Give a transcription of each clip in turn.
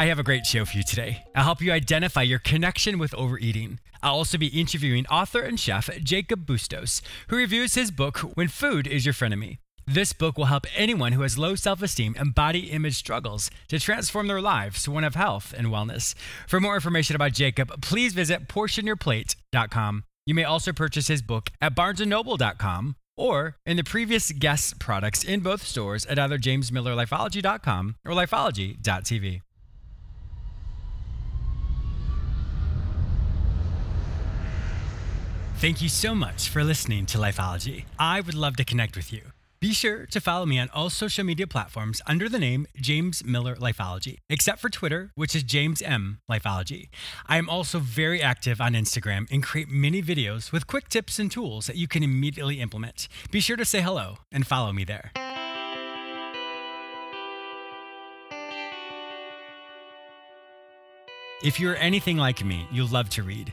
I have a great show for you today. I'll help you identify your connection with overeating. I'll also be interviewing author and chef Jacob Bustos, who reviews his book, When Food is Your Frenemy. This book will help anyone who has low self esteem and body image struggles to transform their lives to one of health and wellness. For more information about Jacob, please visit portionyourplate.com. You may also purchase his book at barnesandnoble.com or in the previous guest products in both stores at either jamesmillerlifeology.com or lifeology.tv. Thank you so much for listening to Lifeology. I would love to connect with you. Be sure to follow me on all social media platforms under the name James Miller Lifeology, except for Twitter, which is James M Lifeology. I am also very active on Instagram and create mini videos with quick tips and tools that you can immediately implement. Be sure to say hello and follow me there. If you're anything like me, you love to read.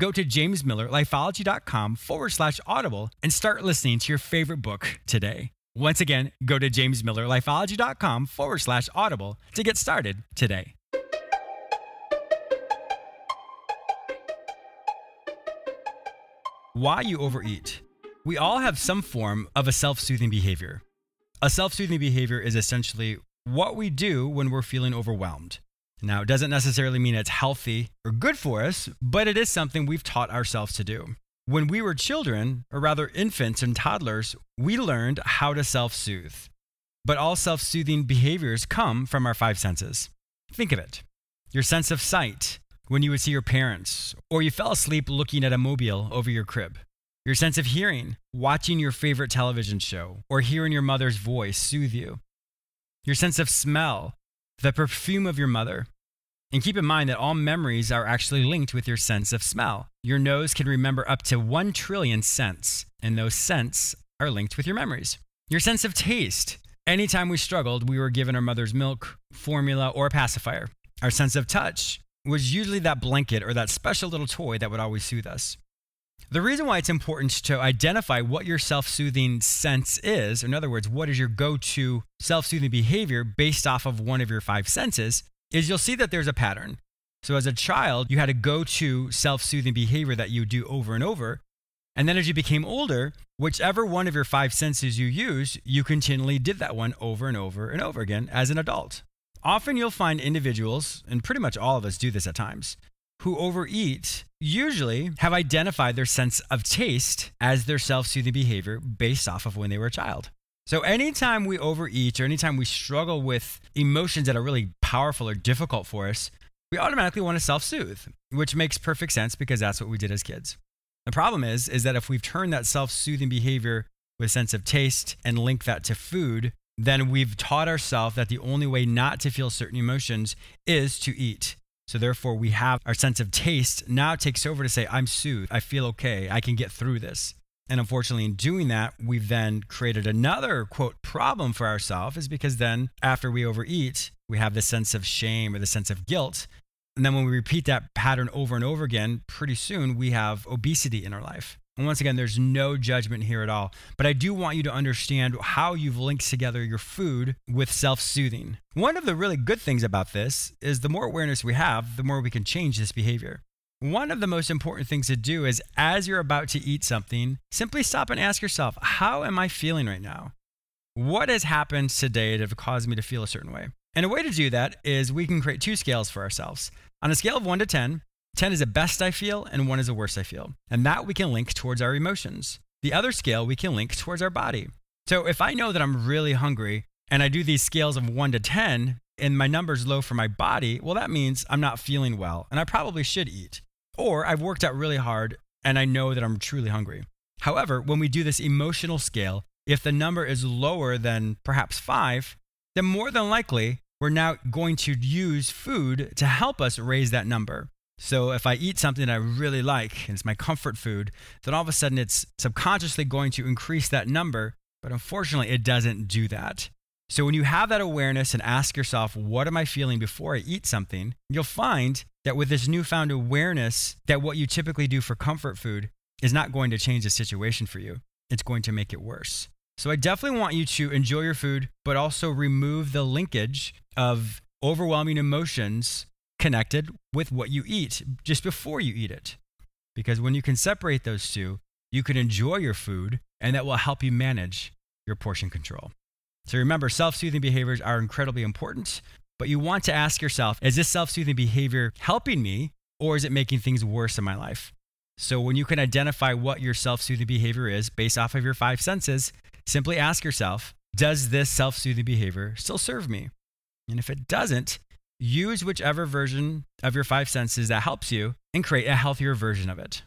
Go to jamesmillerlifeology.com forward slash audible and start listening to your favorite book today. Once again, go to jamesmillerlifeology.com forward slash audible to get started today. Why you overeat. We all have some form of a self soothing behavior. A self soothing behavior is essentially what we do when we're feeling overwhelmed. Now, it doesn't necessarily mean it's healthy or good for us, but it is something we've taught ourselves to do. When we were children, or rather infants and toddlers, we learned how to self soothe. But all self soothing behaviors come from our five senses. Think of it your sense of sight, when you would see your parents, or you fell asleep looking at a mobile over your crib. Your sense of hearing, watching your favorite television show, or hearing your mother's voice soothe you. Your sense of smell, the perfume of your mother. And keep in mind that all memories are actually linked with your sense of smell. Your nose can remember up to 1 trillion scents, and those scents are linked with your memories. Your sense of taste. Anytime we struggled, we were given our mother's milk, formula, or pacifier. Our sense of touch was usually that blanket or that special little toy that would always soothe us. The reason why it's important to identify what your self soothing sense is, in other words, what is your go to self soothing behavior based off of one of your five senses, is you'll see that there's a pattern. So, as a child, you had a go to self soothing behavior that you do over and over. And then as you became older, whichever one of your five senses you use, you continually did that one over and over and over again as an adult. Often you'll find individuals, and pretty much all of us do this at times, who overeat usually have identified their sense of taste as their self soothing behavior based off of when they were a child. So, anytime we overeat or anytime we struggle with emotions that are really powerful or difficult for us, we automatically want to self soothe, which makes perfect sense because that's what we did as kids. The problem is, is that if we've turned that self soothing behavior with sense of taste and link that to food, then we've taught ourselves that the only way not to feel certain emotions is to eat. So therefore, we have our sense of taste now takes over to say, I'm soothed. I feel okay. I can get through this. And unfortunately, in doing that, we've then created another quote problem for ourselves, is because then after we overeat, we have this sense of shame or the sense of guilt. And then when we repeat that pattern over and over again, pretty soon we have obesity in our life. And once again, there's no judgment here at all. But I do want you to understand how you've linked together your food with self soothing. One of the really good things about this is the more awareness we have, the more we can change this behavior. One of the most important things to do is as you're about to eat something, simply stop and ask yourself, how am I feeling right now? What has happened today to have caused me to feel a certain way? And a way to do that is we can create two scales for ourselves. On a scale of one to 10, 10 is the best I feel, and 1 is the worst I feel. And that we can link towards our emotions. The other scale we can link towards our body. So if I know that I'm really hungry and I do these scales of 1 to 10 and my number's low for my body, well, that means I'm not feeling well and I probably should eat. Or I've worked out really hard and I know that I'm truly hungry. However, when we do this emotional scale, if the number is lower than perhaps 5, then more than likely we're now going to use food to help us raise that number. So if I eat something that I really like and it's my comfort food, then all of a sudden it's subconsciously going to increase that number. But unfortunately, it doesn't do that. So when you have that awareness and ask yourself, what am I feeling before I eat something? You'll find that with this newfound awareness that what you typically do for comfort food is not going to change the situation for you. It's going to make it worse. So I definitely want you to enjoy your food, but also remove the linkage of overwhelming emotions connected with what you eat just before you eat it. Because when you can separate those two, you can enjoy your food and that will help you manage your portion control. So remember, self soothing behaviors are incredibly important, but you want to ask yourself is this self soothing behavior helping me or is it making things worse in my life? So when you can identify what your self soothing behavior is based off of your five senses, simply ask yourself does this self soothing behavior still serve me? And if it doesn't, use whichever version of your five senses that helps you and create a healthier version of it.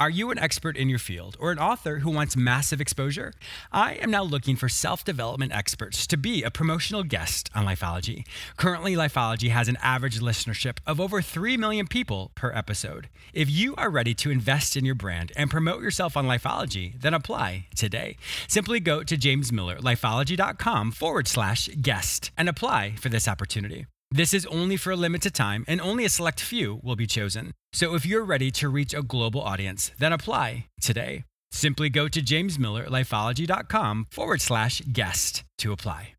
Are you an expert in your field or an author who wants massive exposure? I am now looking for self development experts to be a promotional guest on Lifeology. Currently, Lifeology has an average listenership of over 3 million people per episode. If you are ready to invest in your brand and promote yourself on Lifeology, then apply today. Simply go to jamesmillerlifeology.com forward slash guest and apply for this opportunity. This is only for a limited time, and only a select few will be chosen. So if you're ready to reach a global audience, then apply today. Simply go to jamesmillerlifeology.com forward slash guest to apply.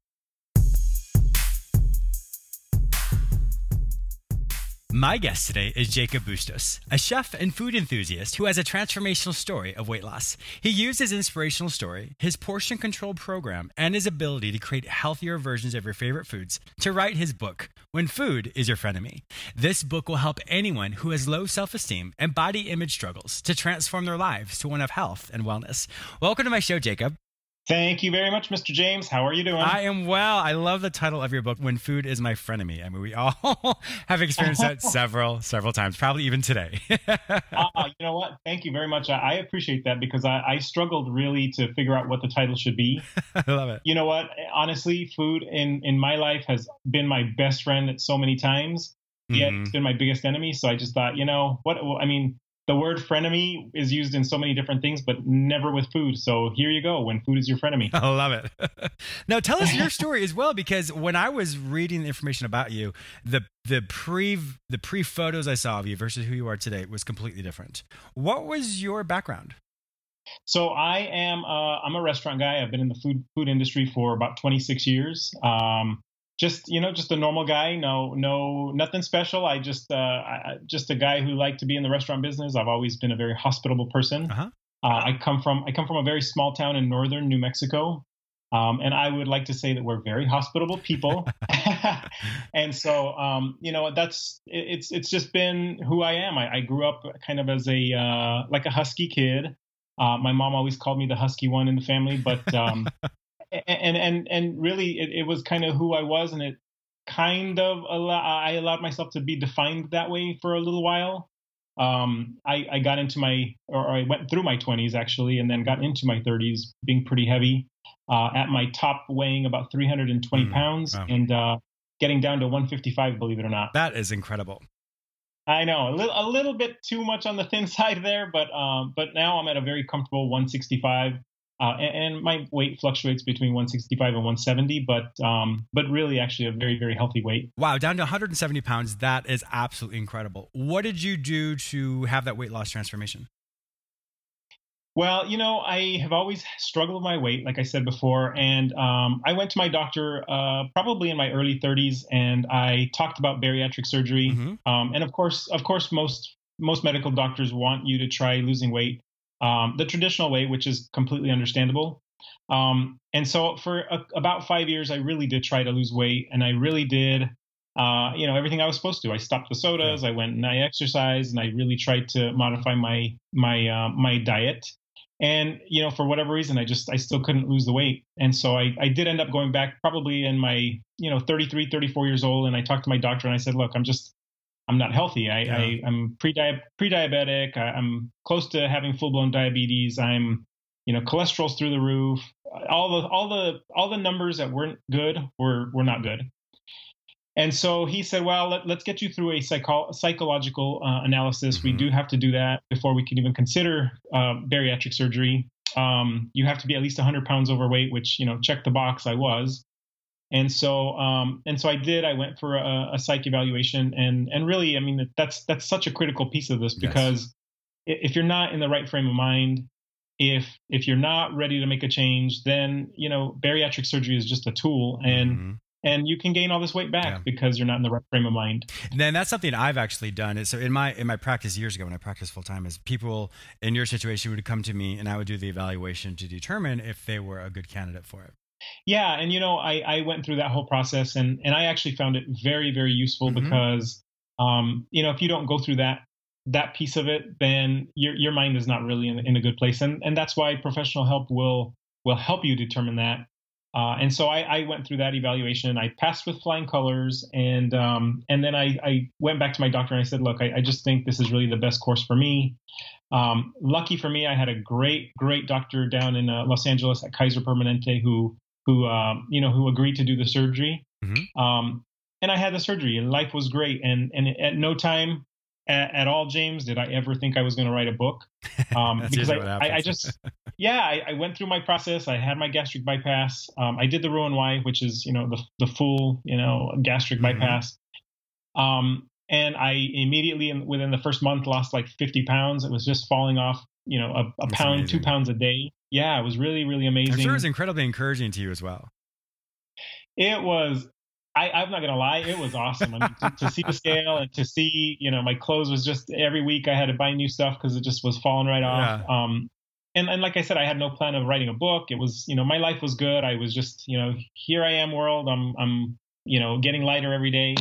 My guest today is Jacob Bustos, a chef and food enthusiast who has a transformational story of weight loss. He used his inspirational story, his portion control program, and his ability to create healthier versions of your favorite foods to write his book, When Food is Your Frenemy. This book will help anyone who has low self esteem and body image struggles to transform their lives to one of health and wellness. Welcome to my show, Jacob. Thank you very much, Mr. James. How are you doing? I am well. I love the title of your book, When Food is My Frenemy. I mean, we all have experienced that several, several times, probably even today. uh, you know what? Thank you very much. I, I appreciate that because I, I, struggled really to figure out what the title should be. I love it. You know what? Honestly, food in, in my life has been my best friend so many times, yet mm-hmm. it's been my biggest enemy. So I just thought, you know, what? I mean, the word frenemy is used in so many different things, but never with food. So here you go. When food is your frenemy. I love it. now tell us your story as well, because when I was reading the information about you, the the pre the pre photos I saw of you versus who you are today was completely different. What was your background? So I am uh, I'm a restaurant guy. I've been in the food food industry for about 26 years. Um, just you know just a normal guy. No no nothing special. I just uh I, just a guy who liked to be in the restaurant business. I've always been a very hospitable person. Uh-huh. uh, i come from i come from a very small town in northern new mexico. Um, and i would like to say that we're very hospitable people. And so um, you know that's it's it's just been who i am. I, I grew up kind of as a uh, like a husky kid. Uh, my mom always called me the husky one in the family but um, and and and really it, it was kind of who I was, and it kind of allow, I allowed myself to be defined that way for a little while. Um, I, I got into my, or I went through my 20s actually, and then got into my 30s being pretty heavy. Uh, at my top, weighing about 320 mm, pounds, wow. and uh, getting down to 155. Believe it or not, that is incredible. I know a little, a little bit too much on the thin side there, but um, but now I'm at a very comfortable 165. Uh, and, and, my weight fluctuates between 165 and 170, but um, but really actually a very very healthy weight. Wow, down to 170 pounds. That is absolutely incredible. What did you do to have that weight loss transformation? Well, you know, I have always struggled with my weight, like I said before, and um, I went to my doctor uh, probably in my early 30s, and I talked about bariatric surgery. Mm-hmm. Um, and of course, of course, most most medical doctors want you to try losing weight um, the traditional way, which is completely understandable. Um, and so for a, about five years, I really did try to lose weight, and I really did, uh, you know, everything I was supposed to. I stopped the sodas. I went and I exercised, and I really tried to modify my my uh, my diet. And you know, for whatever reason, I just I still couldn't lose the weight, and so I I did end up going back probably in my you know 33, 34 years old, and I talked to my doctor and I said, look, I'm just I'm not healthy. I, yeah. I am pre pre-diabetic. I, I'm close to having full-blown diabetes. I'm, you know, cholesterol's through the roof. All the all the all the numbers that weren't good were were not good. And so he said, "Well, let, us get you through a psycho- psychological uh, analysis. Mm-hmm. We do have to do that before we can even consider uh, bariatric surgery. Um, you have to be at least 100 pounds overweight, which you know, check the box. I was. And so, um, and so I did. I went for a, a, psych evaluation, and and really, I mean, that's that's such a critical piece of this because yes. if you're not in the right frame of mind, if if you're not ready to make a change, then you know, bariatric surgery is just a tool, and mm-hmm. and you can gain all this weight back yeah. because you're not in the right frame of mind. And then that's something I've actually done. So in my in my practice years ago, when I practiced full time, is people in your situation would come to me, and I would do the evaluation to determine if they were a good candidate for it. Yeah, and you know, I, I went through that whole process, and and I actually found it very very useful mm-hmm. because, um, you know, if you don't go through that that piece of it, then your your mind is not really in, in a good place, and and that's why professional help will will help you determine that. Uh, and so I, I, went through that evaluation. I passed with flying colors, and um, and then I, I, went back to my doctor and I said, "Look, I, I, just think this is really the best course for me." Um, lucky for me, I had a great, great doctor down in uh, Los Angeles at Kaiser Permanente who who um, you know who agreed to do the surgery. Mm-hmm. Um, and I had the surgery, and life was great. And and at no time at, at all, James, did I ever think I was going to write a book? Um, because I, I, I, just yeah, I, I, went through my process. I had my gastric bypass. Um, I did the Roux-en-Y, which is you know the the full you know gastric mm-hmm. bypass. Um, and I immediately within the first month lost like 50 pounds. It was just falling off, you know, a, a pound, amazing. two pounds a day yeah, it was really, really amazing. I'm sure it was incredibly encouraging to you as well. It was. I, I'm not gonna lie, it was awesome. I mean, to, to, see the scale and to see, you know, my clothes was just every week I had to buy new stuff because it just was falling right off. Yeah. Um, and and like I said, I had no plan of writing a book. It was, you know, my life was good. I was just, you know, here I am, world. I'm, I'm, you know, getting lighter every day.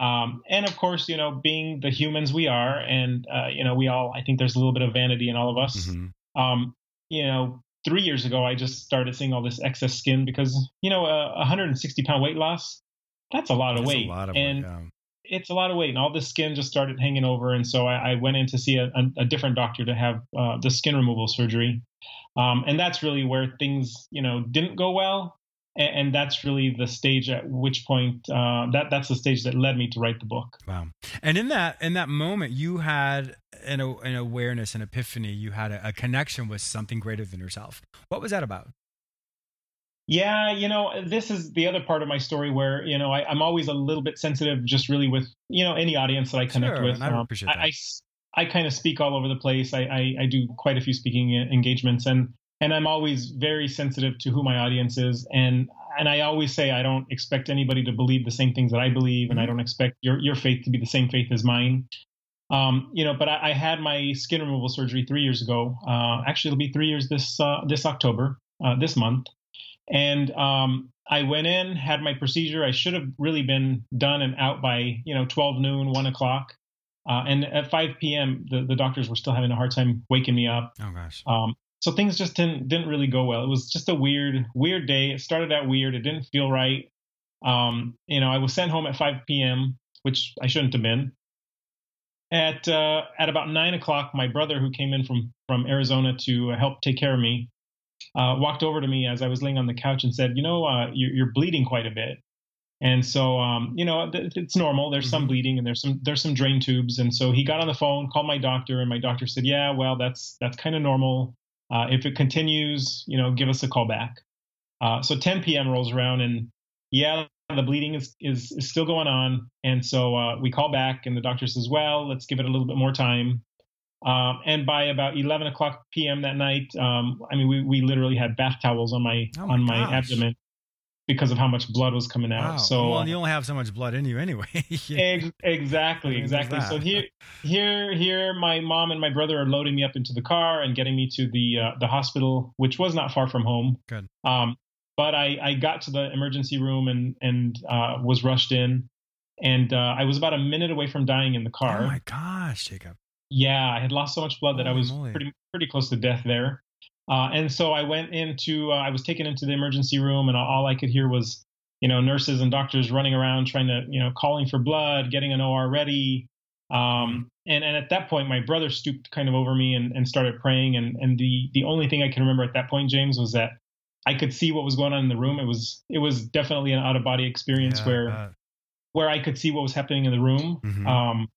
Um, and of course, you know, being the humans we are, and uh, you know, we all, I think there's a little bit of vanity in all of us. Mm-hmm. Um, you know, three years ago, I just started seeing all this excess skin because, you know, a 160 pound weight loss, that's a lot of weight. Lot of and weight, yeah. it's a lot of weight. And all the skin just started hanging over. And so I, I went in to see a, a, a different doctor to have uh, the skin removal surgery. Um, and that's really where things, you know, didn't go well and, that's really the stage at which point uh, that that's the stage that led me to write the book. Wow! And in that in that moment, you had an, an awareness, an epiphany. You had a, a connection with something greater than yourself. What was that about? Yeah, you know, this is the other part of my story where you know I, am always a little bit sensitive, just really with you know any audience that I connect sure, with. I um, appreciate that. I, I, I kind of speak all over the place. I, I, I do quite a few speaking engagements, and and I'm always very sensitive to who my audience is. And and I always say I don't expect anybody to believe the same things that I believe, and I mm-hmm. don't expect your your faith to be the same faith as mine. Um, you know, but I, I, had my skin removal surgery three years ago. Uh, actually, it'll be three years this uh, this October, uh, this month. And um, I went in, had my procedure. I should have really been done and out by you know 12 noon, one o'clock. Uh, and at 5 p.m., the, the doctors were still having a hard time waking me up. Oh gosh. Um, so things just didn't didn't really go well. It was just a weird weird day. It started out weird. It didn't feel right. Um, you know, I was sent home at 5 p.m., which I shouldn't have been. At uh, at about nine o'clock, my brother, who came in from from Arizona to help take care of me, uh, walked over to me as I was laying on the couch and said, "You know, uh, you're, you're, bleeding quite a bit." And so, um, you know, it's normal. There's mm-hmm. some bleeding and there's some there's some drain tubes. And so he got on the phone, called my doctor, and my doctor said, "Yeah, well, that's that's kind of normal. Uh, if it continues, you know, give us a call back. Uh, so 10 p.m. rolls around, and yeah, the bleeding is is, is still going on, and so uh, we call back, and the doctor says, well, let's give it a little bit more time. Um, and by about 11 o'clock p.m. that night, um, I mean, we, we literally had bath towels on my, oh my on my gosh. abdomen because of how much blood was coming out. Wow. So well, you only have so much blood in you anyway. Ex- exactly, exactly. So here, here, here, my mom and my brother are loading me up into the car and getting me to the uh, the hospital, which was not far from home. Good. Um, but I, I got to the emergency room and and uh, was rushed in, and uh, I was about a minute away from dying in the car. Oh my gosh, Jacob. Yeah, I had lost so much blood that I was moly. pretty pretty close to death there. Uh, and so I went into, uh, I was taken into the emergency room, and all I could hear was, you know, nurses and doctors running around trying to, you know, calling for blood, getting an OR ready. Um, and, and at that point, my brother stooped kind of over me and, and started praying. And, and the, the only thing I can remember at that point, James, was that I could see what was going on in the room. It was, it was definitely an out of body experience Yeah, where, uh, where I could see what was happening in the room. Mhm. Um,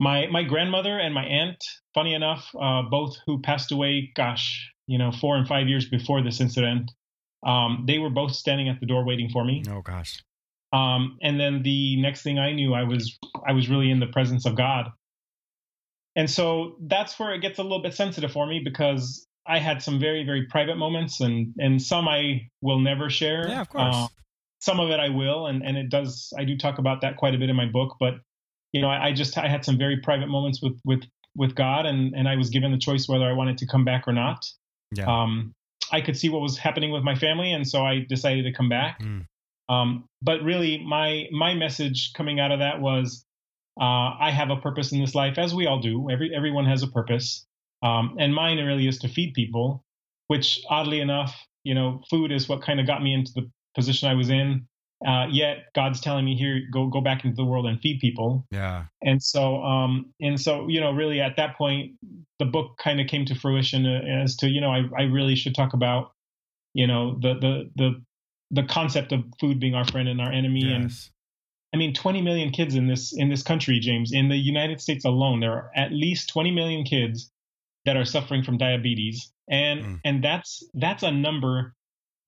my my grandmother and my aunt, funny enough, uh, both who passed away, gosh, you know, four and five years before this incident, um, they were both standing at the door waiting for me. oh gosh. Um, and then the next thing I knew, I was I was really in the presence of God. And so that's where it gets a little bit sensitive for me because I had some very very private moments, and and some I will never share. Yeah, of course. Uh, some of it I will, and and it does. I do talk about that quite a bit in my book. But you know, I, I just I had some very private moments with with with God, and and I was given the choice whether I wanted to come back or not. Yeah. Um, I could see what was happening with my family, and so I decided to come back. Mm. Um, but really, my my message coming out of that was, uh, I have a purpose in this life, as we all do. Every everyone has a purpose, um, and mine really is to feed people. Which, oddly enough, you know, food is what kind of got me into the position I was in. Uh, yet God's telling me here, go go back into the world and feed people. yeah. And so, um, and so, you know, really at that point, the book kind of came to fruition uh, as to, you know, I, I really should talk about, you know, the, the, the, the concept of food being our friend and our enemy. And I mean, 20 million kids in this, in this country, James, in the United States alone, there are at least 20 million kids that are suffering from diabetes. And, Mm. and that's, that's a number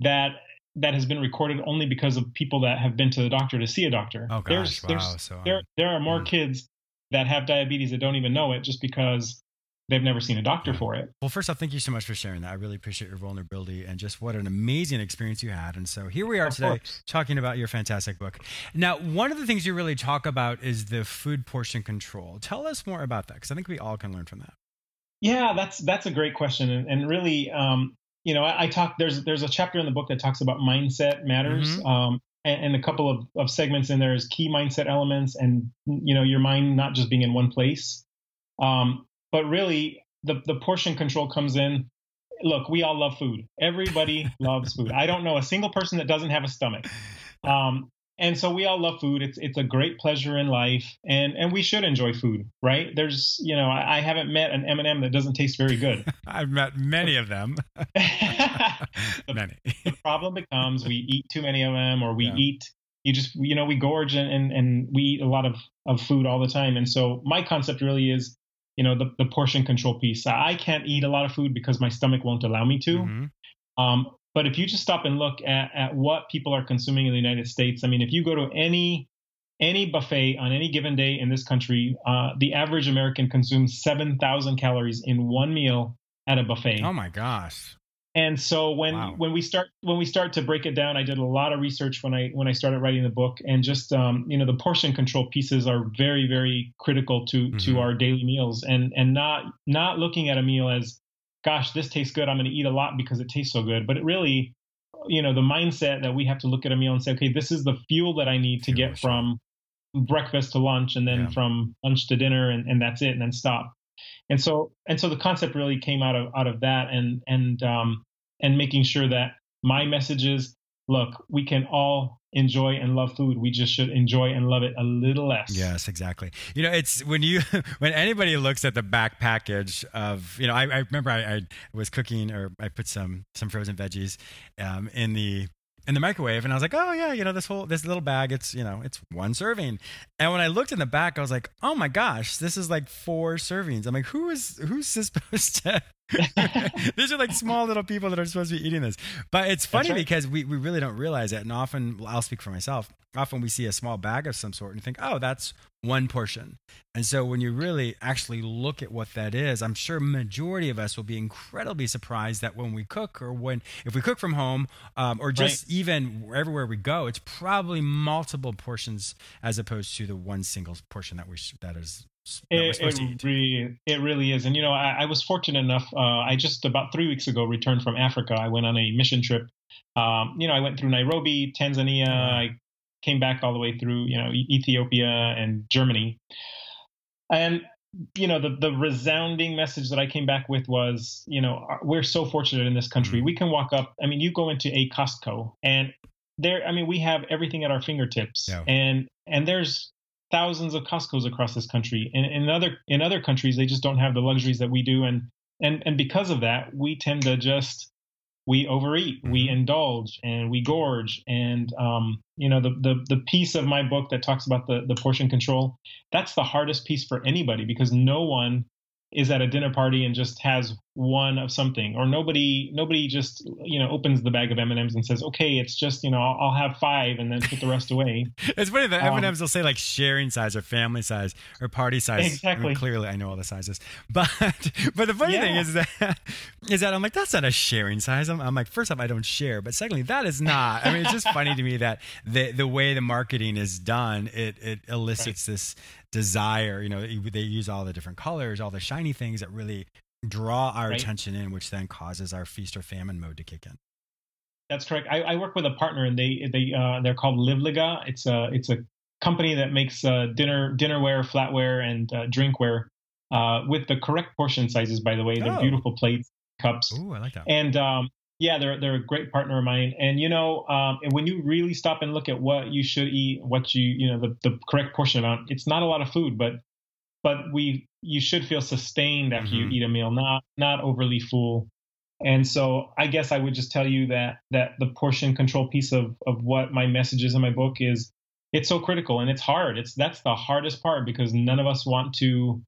that, that has been recorded only because of people that have been to the doctor to see a doctor. Oh There's- gosh. there's wow. So there there are more Mm. kids that have diabetes that don't even know it just because they've never seen a doctor for it. Well, first off, thank you so much for sharing that. I really appreciate your vulnerability and just what an amazing experience you had. And so here we are Of today course. talking about your fantastic book. Now, one of the things you really talk about is the food portion control. Tell us more about that because I think we all can learn from that. Yeah, that's that's a great question, and, and really, um, you know, I, I talk. There's there's a chapter in the book that talks about mindset matters, Mhm. um, and, and a couple of, of segments in there is key mindset elements, and you know, your mind not just being in one place, um, but really the the portion control comes in. Look, we all love food. Everybody loves food. I don't know a single person that doesn't have a stomach. Um, and so we all love food. It's it's a great pleasure in life, and and we should enjoy food, right? There's you know I, I haven't met an M and m that doesn't taste very good. I've met many of them. the many. The problem becomes we eat too many of them, or we Yeah. eat you just you know we gorge and, and and we eat a lot of of food all the time. And so my concept really is you know the the portion control piece. I can't eat a lot of food because my stomach won't allow me to. Mhm. Um, but if you just stop and look at, at what people are consuming in the United States, I mean, if you go to any any buffet on any given day in this country, uh, the average American consumes seven thousand calories in one meal at a buffet. Oh my gosh. And so when Wow. when we start when we start to break it down, I did a lot of research when I when I started writing the book, and just um, you know the portion control pieces are very very critical to Mhm. to our daily meals, and and not not looking at a meal as, gosh, this tastes good, I'm going to eat a lot because it tastes so good, but it really, you know, the mindset that we have to look at a meal and say, okay, this is the fuel that I need to get from breakfast to lunch, and then Yeah. from lunch to dinner, and, and that's it, and then stop. And so and so the concept really came out of out of that and and um and making sure that my message is look we can all enjoy and love food we just should enjoy and love it a little less Yes, exactly. You know, it's when you when anybody looks at the back package of you know, I, I remember I, I was cooking or I put some some frozen veggies um, in the in the microwave and I was like, oh yeah, you know, this whole this little bag, it's you know, it's one serving. And when I looked in the back, I was like, oh my gosh, this is like four servings. I'm like, who is who's supposed to? These are like small little people that are supposed to be eating this. But it's funny right. because we, we really don't realize it. And often, I'll speak for myself often we see a small bag of some sort and think, oh, that's one portion. And so when you really actually look at what that is, I'm sure majority of us will be incredibly surprised that when we cook or when if we cook from home um, or just right. even everywhere we go, it's probably multiple portions as opposed to the one single portion that we that is it, it really, it really is. And, you know, I, I was fortunate enough. Uh, I just about three weeks ago returned from Africa. I went on a mission trip. Um, you know, I went through Nairobi, Tanzania. I came back all the way through, you know, Ethiopia and Germany. And, you know, the, the resounding message that I came back with was, you know, we're so fortunate in this country. Mm-hmm. We can walk up. I mean, you go into a Costco and there, I mean, we have everything at our fingertips. Yeah. And, and there's thousands of Costco's across this country. And in other in other countries, they just don't have the luxuries that we do, and and and because of that, we tend to just we overeat, we mm-hmm. indulge, and we gorge. And um, you know, the the the piece of my book that talks about the the portion control, that's the hardest piece for anybody because no one is at a dinner party and just has one of something or nobody nobody just you know opens the bag of m&ms and says okay it's just you know i'll, I'll have five and then put the rest away it's funny that um, m&ms will say like sharing size or family size or party size exactly I mean, clearly i know all the sizes but but the funny yeah. thing is that is that i'm like that's not a sharing size I'm, I'm like first off i don't share but secondly that is not i mean it's just funny to me that the the way the marketing is done it it elicits right. this desire. You know, they use all the different colors, all the shiny things that really draw our right. attention in, which then causes our feast or famine mode to kick in. That's correct. I, I work with a partner, and they they uh, they're called Livliga. It's a it's a company that makes uh, dinner dinnerware, flatware, and uh, drinkware uh, with the correct portion sizes. By the way, they're oh. beautiful plates, cups. Ooh, I like that. And um, yeah, they're they're a great partner of mine. And you know, um, and when you really stop and look at what you should eat, what you you know the the correct portion amount, it's not a lot of food, but but we you should feel sustained after mm-hmm. you eat a meal, not not overly full. And so I guess I would just tell you that that the portion control piece of of what my message is in my book is it's so critical and it's hard. It's that's the hardest part because none of us want to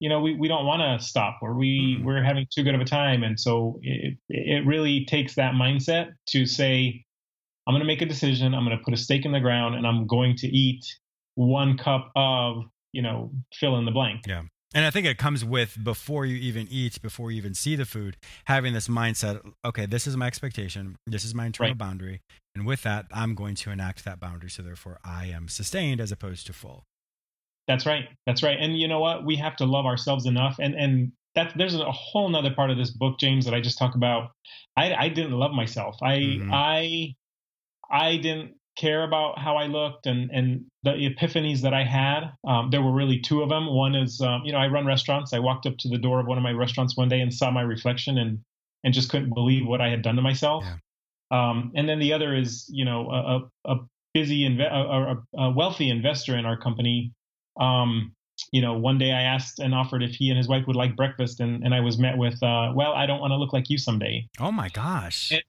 you know, we, we don't want to stop or we, mm-hmm. we're having too good of a time. And so it, it really takes that mindset to say, I'm going to make a decision. I'm going to put a stake in the ground and I'm going to eat one cup of, you know, fill in the blank. Yeah. And I think it comes with before you even eat, before you even see the food, having this mindset okay, this is my expectation, this is my internal right. boundary. And with that, I'm going to enact that boundary. So therefore, I am sustained as opposed to full. That's right. That's right. And you know what? We have to love ourselves enough. And and that there's a whole nother part of this book, James, that I just talk about. I I didn't love myself. I mm-hmm. I I didn't care about how I looked and and the epiphanies that I had. Um, there were really two of them. One is um, you know I run restaurants. I walked up to the door of one of my restaurants one day and saw my reflection and and just couldn't believe what I had done to myself. Yeah. Um, and then the other is you know a, a busy inve- a, a, wealthy investor in our company um, you know, one day I asked and offered if he and his wife would like breakfast, and, and I was met with, uh, well, I don't want to look like you someday. Oh my gosh. It,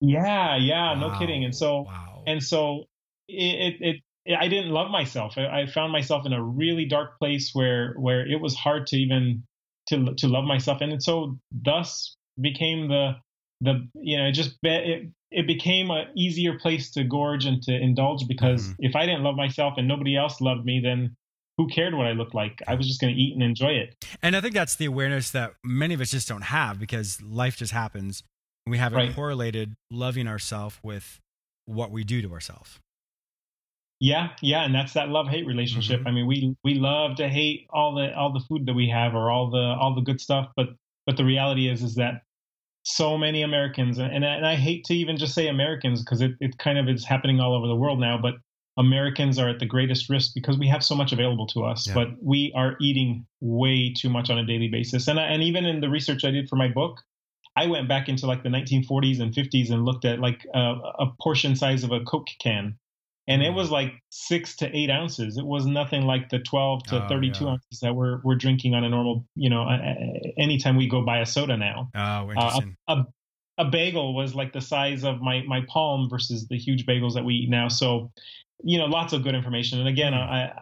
yeah, yeah, wow. no kidding. And so, wow. And so it, it, it, I didn't love myself. I, I found myself in a really dark place where, where it was hard to even to, to love myself. And so thus became the, the, you know, it just, it, it became an easier place to gorge and to indulge because mm-hmm. if I didn't love myself and nobody else loved me, then who cared what I looked like? I was just going to eat and enjoy it. And I think that's the awareness that many of us just don't have because life just happens. We haven't right. correlated loving ourselves with what we do to ourselves. Yeah, yeah, and that's that love hate relationship. Mm-hmm. I mean, we we love to hate all the all the food that we have or all the all the good stuff, but but the reality is is that so many Americans and and I hate to even just say Americans because it it kind of is happening all over the world now, but Americans are at the greatest risk because we have so much available to us, yeah. but we are eating way too much on a daily basis. And and even in the research I did for my book, I went back into like the 1940s and 50s and looked at like a, a portion size of a Coke can, and it mm. was like six to eight ounces. It was nothing like the 12 to oh, 32 yeah. ounces that we're we're drinking on a normal, you know, anytime we go buy a soda now. Oh, interesting. Uh, a, a, a bagel was like the size of my my palm versus the huge bagels that we eat now. So you know, lots of good information. And again, mm-hmm. I,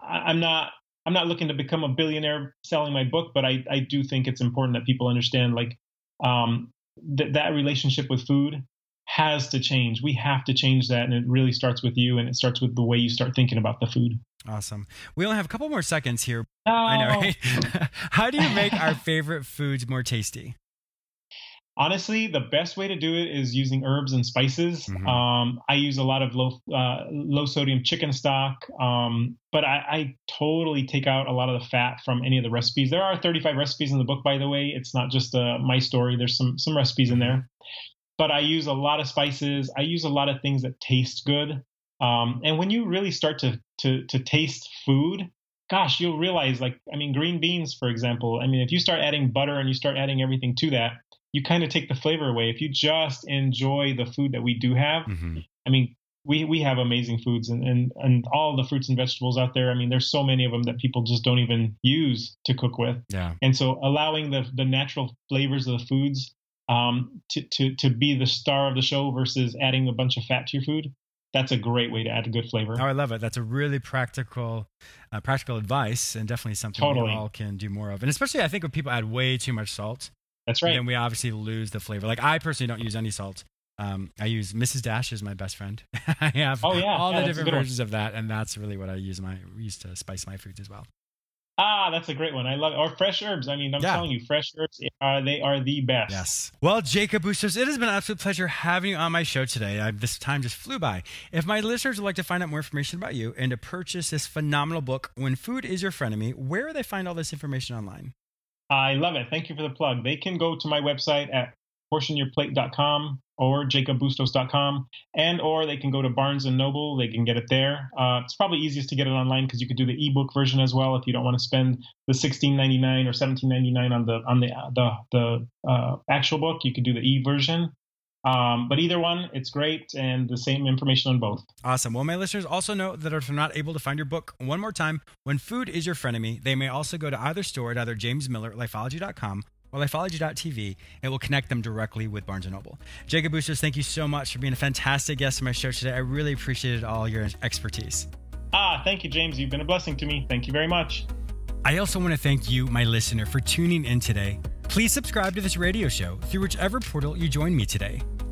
I I'm not I'm not looking to become a billionaire selling my book, but I I do think it's important that people understand like um, that that relationship with food has to change. We have to change that. And it really starts with you and it starts with the way you start thinking about the food. Awesome. We only have a couple more seconds here. Oh. I know, right? How do you make our favorite foods more tasty? Honestly, the best way to do it is using herbs and spices. Mm-hmm. Um, I use a lot of low uh, low sodium chicken stock, um, but I, I, totally take out a lot of the fat from any of the recipes. There are 35 recipes in the book, by the way. It's not just uh, my story. There's some some recipes in there, but I use a lot of spices. I use a lot of things that taste good. Um, and when you really start to to to taste food, gosh, you'll realize like I mean green beans, for example. I mean if you start adding butter and you start adding everything to that you kind of take the flavor away. If you just enjoy the food that we do have, mm-hmm. I mean, we, we have amazing foods and, and, and all the fruits and vegetables out there. I mean, there's so many of them that people just don't even use to cook with. Yeah. And so allowing the, the natural flavors of the foods um, to, to, to be the star of the show versus adding a bunch of fat to your food, that's a great way to add a good flavor. Oh, I love it. That's a really practical, uh, practical advice, and definitely something totally. we all can do more of. And especially, I think when people add way too much salt, that's right. Then we obviously lose the flavor. Like I personally don't use any salt. Um, I use Mrs. Dash as my best friend. I have oh, yeah. all yeah, the different versions one. of that, and that's really what I use my use to spice my foods as well. Ah, that's a great one. I love it. Or fresh herbs. I mean, I'm yeah. telling you, fresh herbs are they are the best. Yes. Well, Jacob Bustos, it has been an absolute pleasure having you on my show today. I, this time just flew by. If my listeners would like to find out more information about you and to purchase this phenomenal book, When Food Is Your Frenemy, where do they find all this information online? I love it. Thank you for the plug. They can go to my website at portionyourplate.com or jacobbustos.com and or they can go to barnes and noble they can get it there uh, it's probably easiest to get it online because you could do the ebook version as well if you don't want to spend the 16.99 or 17.99 on the on the the, the uh, actual book you could do the e version um, but either one, it's great, and the same information on both. Awesome. Well, my listeners also know that if they're not able to find your book one more time, when food is your frenemy, they may also go to either store at either James Miller, lifeology.com, or lifeology.tv. And it will connect them directly with Barnes & Noble. Jacob Bustos, thank you so much for being a fantastic guest on my show today. I really appreciated all your expertise. Ah, thank you, James. You've been a blessing to me. Thank you very much. I also want to thank you, my listener, for tuning in today. Please subscribe to this radio show through whichever portal you join me today.